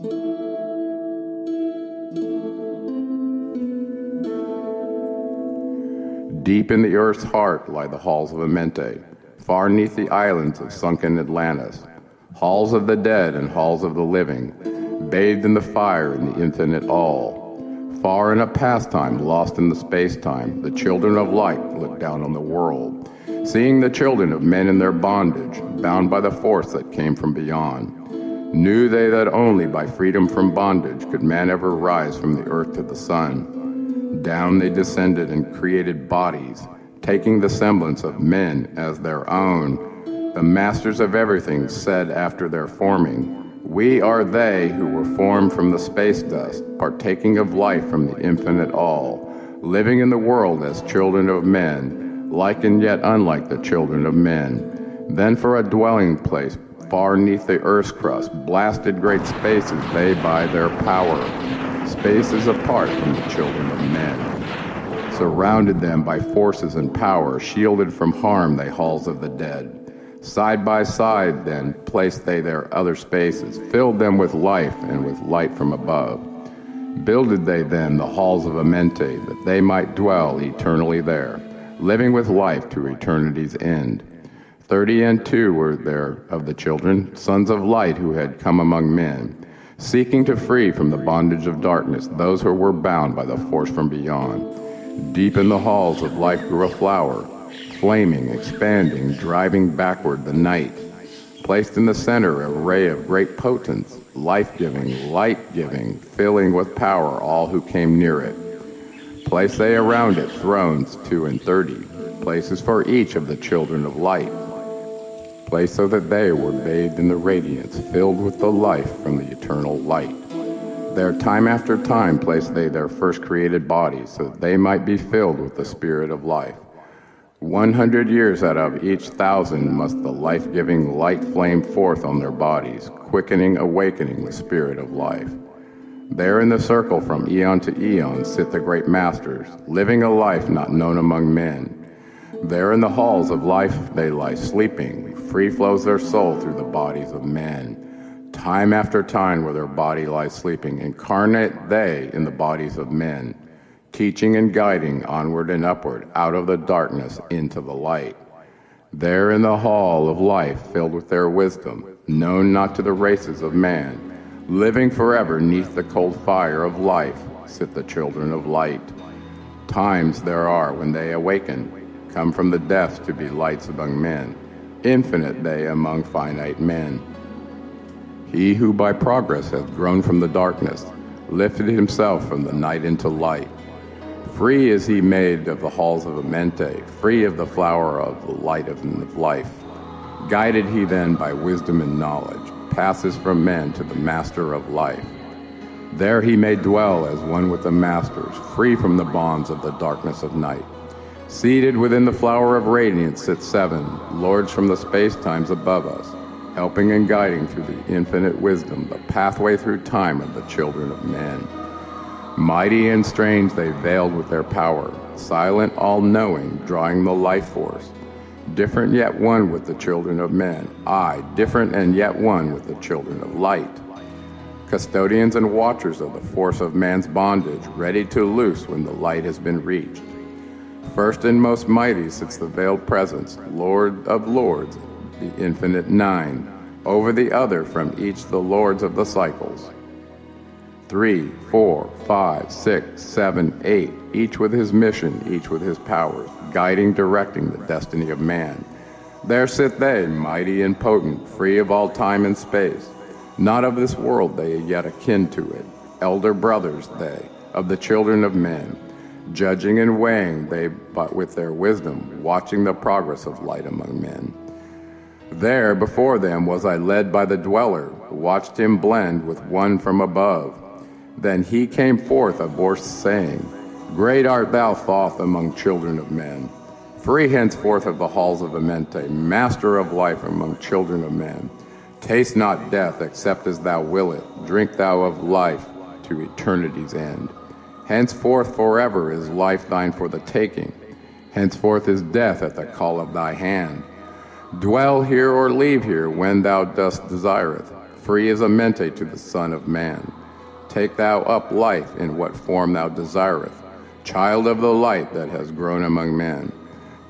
Deep in the earth's heart lie the halls of Amenti, far neath the islands of sunken Atlantis, halls of the dead and halls of the living, bathed in the fire in the infinite all. Far in a pastime, lost in the space-time, the children of light look down on the world, seeing the children of men in their bondage, bound by the force that came from beyond. Knew they that only by freedom from bondage could man ever rise from the earth to the sun. Down they descended and created bodies, taking the semblance of men as their own. The masters of everything said after their forming, we are they who were formed from the space dust, partaking of life from the infinite all, living in the world as children of men, like and yet unlike the children of men. Then for a dwelling place far neath the earth's crust, blasted great spaces they by their power, spaces apart from the children of men. Surrounded them by forces and power, shielded from harm they halls of the dead. Side by side, then, placed they their other spaces, filled them with life and with light from above. Builded they then the halls of Amenti, that they might dwell eternally there, living with life to eternity's end. Thirty and two were there of the children, sons of light who had come among men, seeking to free from the bondage of darkness those who were bound by the force from beyond. Deep in the halls of life grew a flower, flaming, expanding, driving backward the night. Placed in the center a ray of great potence, life giving, light giving, filling with power all who came near it. Place they around it thrones two and thirty, places for each of the children of light. Place so that they were bathed in the radiance, filled with the life from the eternal light. There, time after time, placed they their first created bodies, so that they might be filled with the spirit of life. One hundred years out of each thousand must the life giving light flame forth on their bodies, quickening, awakening the spirit of life. There in the circle from eon to eon sit the great masters, living a life not known among men. There in the halls of life they lie sleeping, free flows their soul through the bodies of men. Time after time where their body lies sleeping, incarnate they in the bodies of men teaching and guiding onward and upward out of the darkness into the light. There in the hall of life, filled with their wisdom, known not to the races of man, living forever neath the cold fire of life, sit the children of light. Times there are when they awaken, come from the death to be lights among men, infinite they among finite men. He who by progress hath grown from the darkness, lifted himself from the night into light Free is he made of the halls of Amenti, free of the flower of the light of life. Guided he then by wisdom and knowledge, passes from men to the master of life. There he may dwell as one with the masters, free from the bonds of the darkness of night. Seated within the flower of radiance sit seven, lords from the space times above us, helping and guiding through the infinite wisdom the pathway through time of the children of men. Mighty and strange they veiled with their power, silent, all knowing, drawing the life force. Different yet one with the children of men, I, different and yet one with the children of light. Custodians and watchers of the force of man's bondage, ready to loose when the light has been reached. First and most mighty sits the veiled presence, Lord of lords, the infinite nine, over the other from each the lords of the cycles three, four, five, six, seven, eight, each with his mission, each with his powers, guiding, directing the destiny of man. There sit they, mighty and potent, free of all time and space. Not of this world they yet akin to it, elder brothers they, of the children of men, judging and weighing they but with their wisdom, watching the progress of light among men. There before them was I led by the dweller, watched him blend with one from above then he came forth a voice saying, Great art thou, Thoth, among children of men. Free henceforth of the halls of Amenti, master of life among children of men. Taste not death except as thou wilt it. Drink thou of life to eternity's end. Henceforth forever is life thine for the taking. Henceforth is death at the call of thy hand. Dwell here or leave here when thou dost desire it free as mente to the Son of Man. Take thou up life in what form thou desireth, child of the light that has grown among men.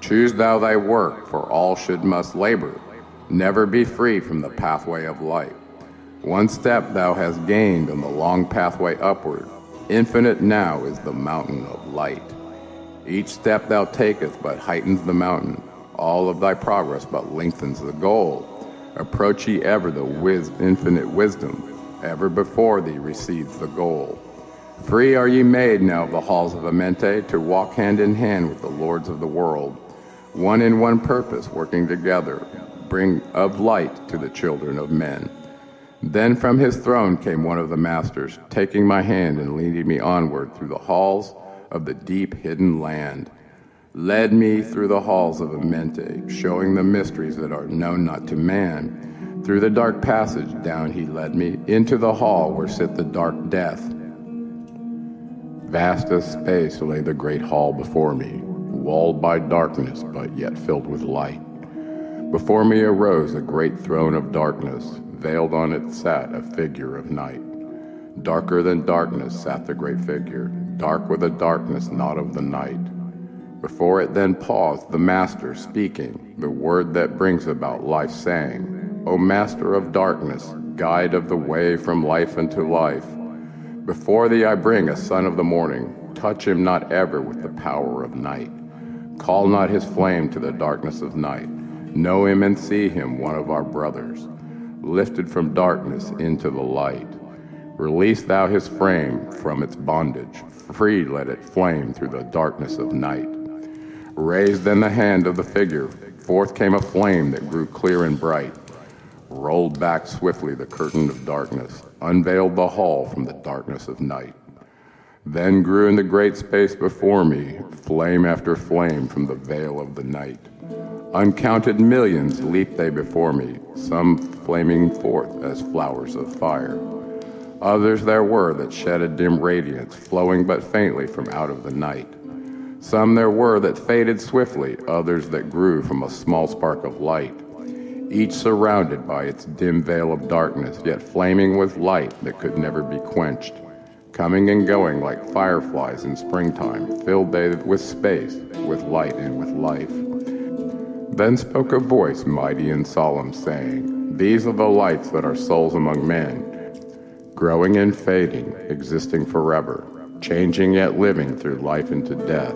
Choose thou thy work, for all should must labor. Never be free from the pathway of light. One step thou hast gained on the long pathway upward. Infinite now is the mountain of light. Each step thou takest but heightens the mountain. All of thy progress but lengthens the goal. Approach ye ever the wiz- infinite wisdom. Ever before thee recedes the goal. Free are ye made now of the halls of Amenti to walk hand in hand with the lords of the world. One in one purpose, working together, bring of light to the children of men. Then from his throne came one of the masters, taking my hand and leading me onward through the halls of the deep hidden land. Led me through the halls of Amenti, showing the mysteries that are known not to man. Through the dark passage down he led me, into the hall where sit the dark death. Vast as space lay the great hall before me, walled by darkness, but yet filled with light. Before me arose a great throne of darkness, veiled on it sat a figure of night. Darker than darkness sat the great figure, dark with a darkness not of the night. Before it then paused the Master speaking, the word that brings about life, saying, O Master of darkness, guide of the way from life unto life, before thee I bring a son of the morning, touch him not ever with the power of night. Call not his flame to the darkness of night. Know him and see him, one of our brothers lifted from darkness into the light. Release thou his frame from its bondage, free let it flame through the darkness of night. Raised then the hand of the figure, forth came a flame that grew clear and bright, rolled back swiftly the curtain of darkness, unveiled the hall from the darkness of night. Then grew in the great space before me flame after flame from the veil of the night. Uncounted millions leaped they before me, some flaming forth as flowers of fire. Others there were that shed a dim radiance, flowing but faintly from out of the night. Some there were that faded swiftly, others that grew from a small spark of light, each surrounded by its dim veil of darkness, yet flaming with light that could never be quenched. Coming and going like fireflies in springtime, filled they with space, with light and with life. Then spoke a voice mighty and solemn, saying, These are the lights that are souls among men, growing and fading, existing forever, changing yet living through life into death.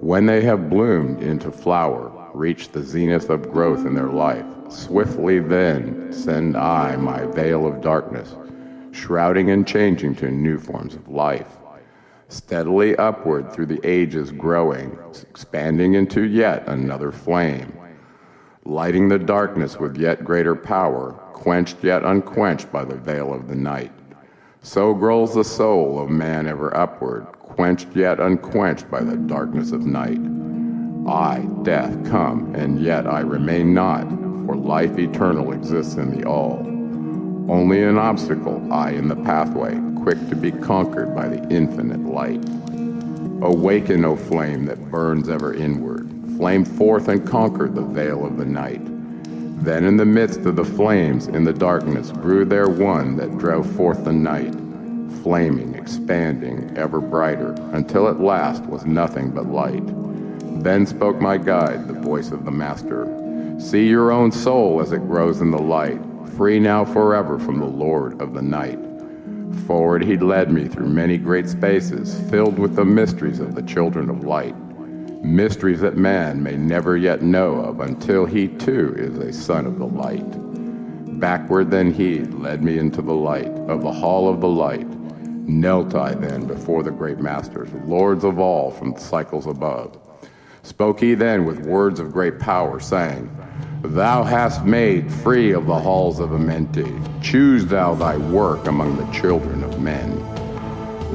When they have bloomed into flower, reach the zenith of growth in their life, swiftly then send I my veil of darkness, shrouding and changing to new forms of life steadily upward through the ages growing, expanding into yet another flame, lighting the darkness with yet greater power, quenched yet unquenched by the veil of the night. So grows the soul of man ever upward, quenched yet unquenched by the darkness of night. I, death, come, and yet I remain not, for life eternal exists in the all. Only an obstacle, I in the pathway, quick to be conquered by the infinite light. Awaken, O flame that burns ever inward, flame forth and conquer the veil of the night. Then in the midst of the flames, in the darkness, grew there one that drove forth the night, flaming, expanding, ever brighter, until at last was nothing but light. Then spoke my guide, the voice of the Master. See your own soul as it grows in the light, free now forever from the Lord of the night. Forward he led me through many great spaces, filled with the mysteries of the children of light, mysteries that man may never yet know of until he too is a son of the light. Backward then he led me into the light of the hall of the light. Knelt I then before the great masters, lords of all from the cycles above. Spoke he then with words of great power, saying, Thou hast made free of the halls of Amenti. Choose thou thy work among the children of men.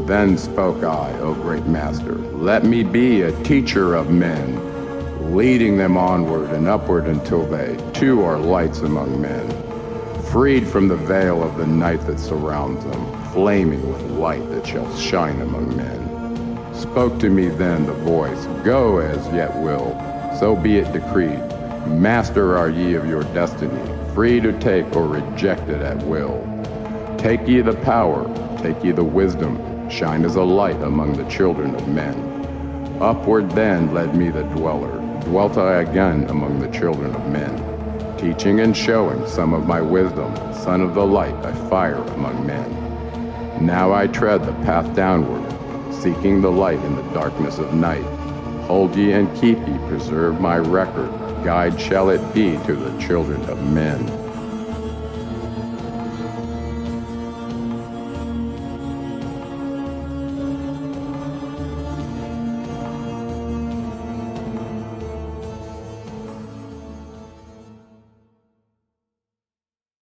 Then spoke I, O great master, let me be a teacher of men, leading them onward and upward until they too are lights among men, freed from the veil of the night that surrounds them, flaming with light that shall shine among men. Spoke to me then the voice, Go as yet will, so be it decreed. Master are ye of your destiny, free to take or reject it at will. Take ye the power, take ye the wisdom, shine as a light among the children of men. Upward then led me the dweller, dwelt I again among the children of men, teaching and showing some of my wisdom, son of the light, I fire among men. Now I tread the path downward, seeking the light in the darkness of night. Hold ye and keep ye, preserve my record, guide shall it be to the children of men.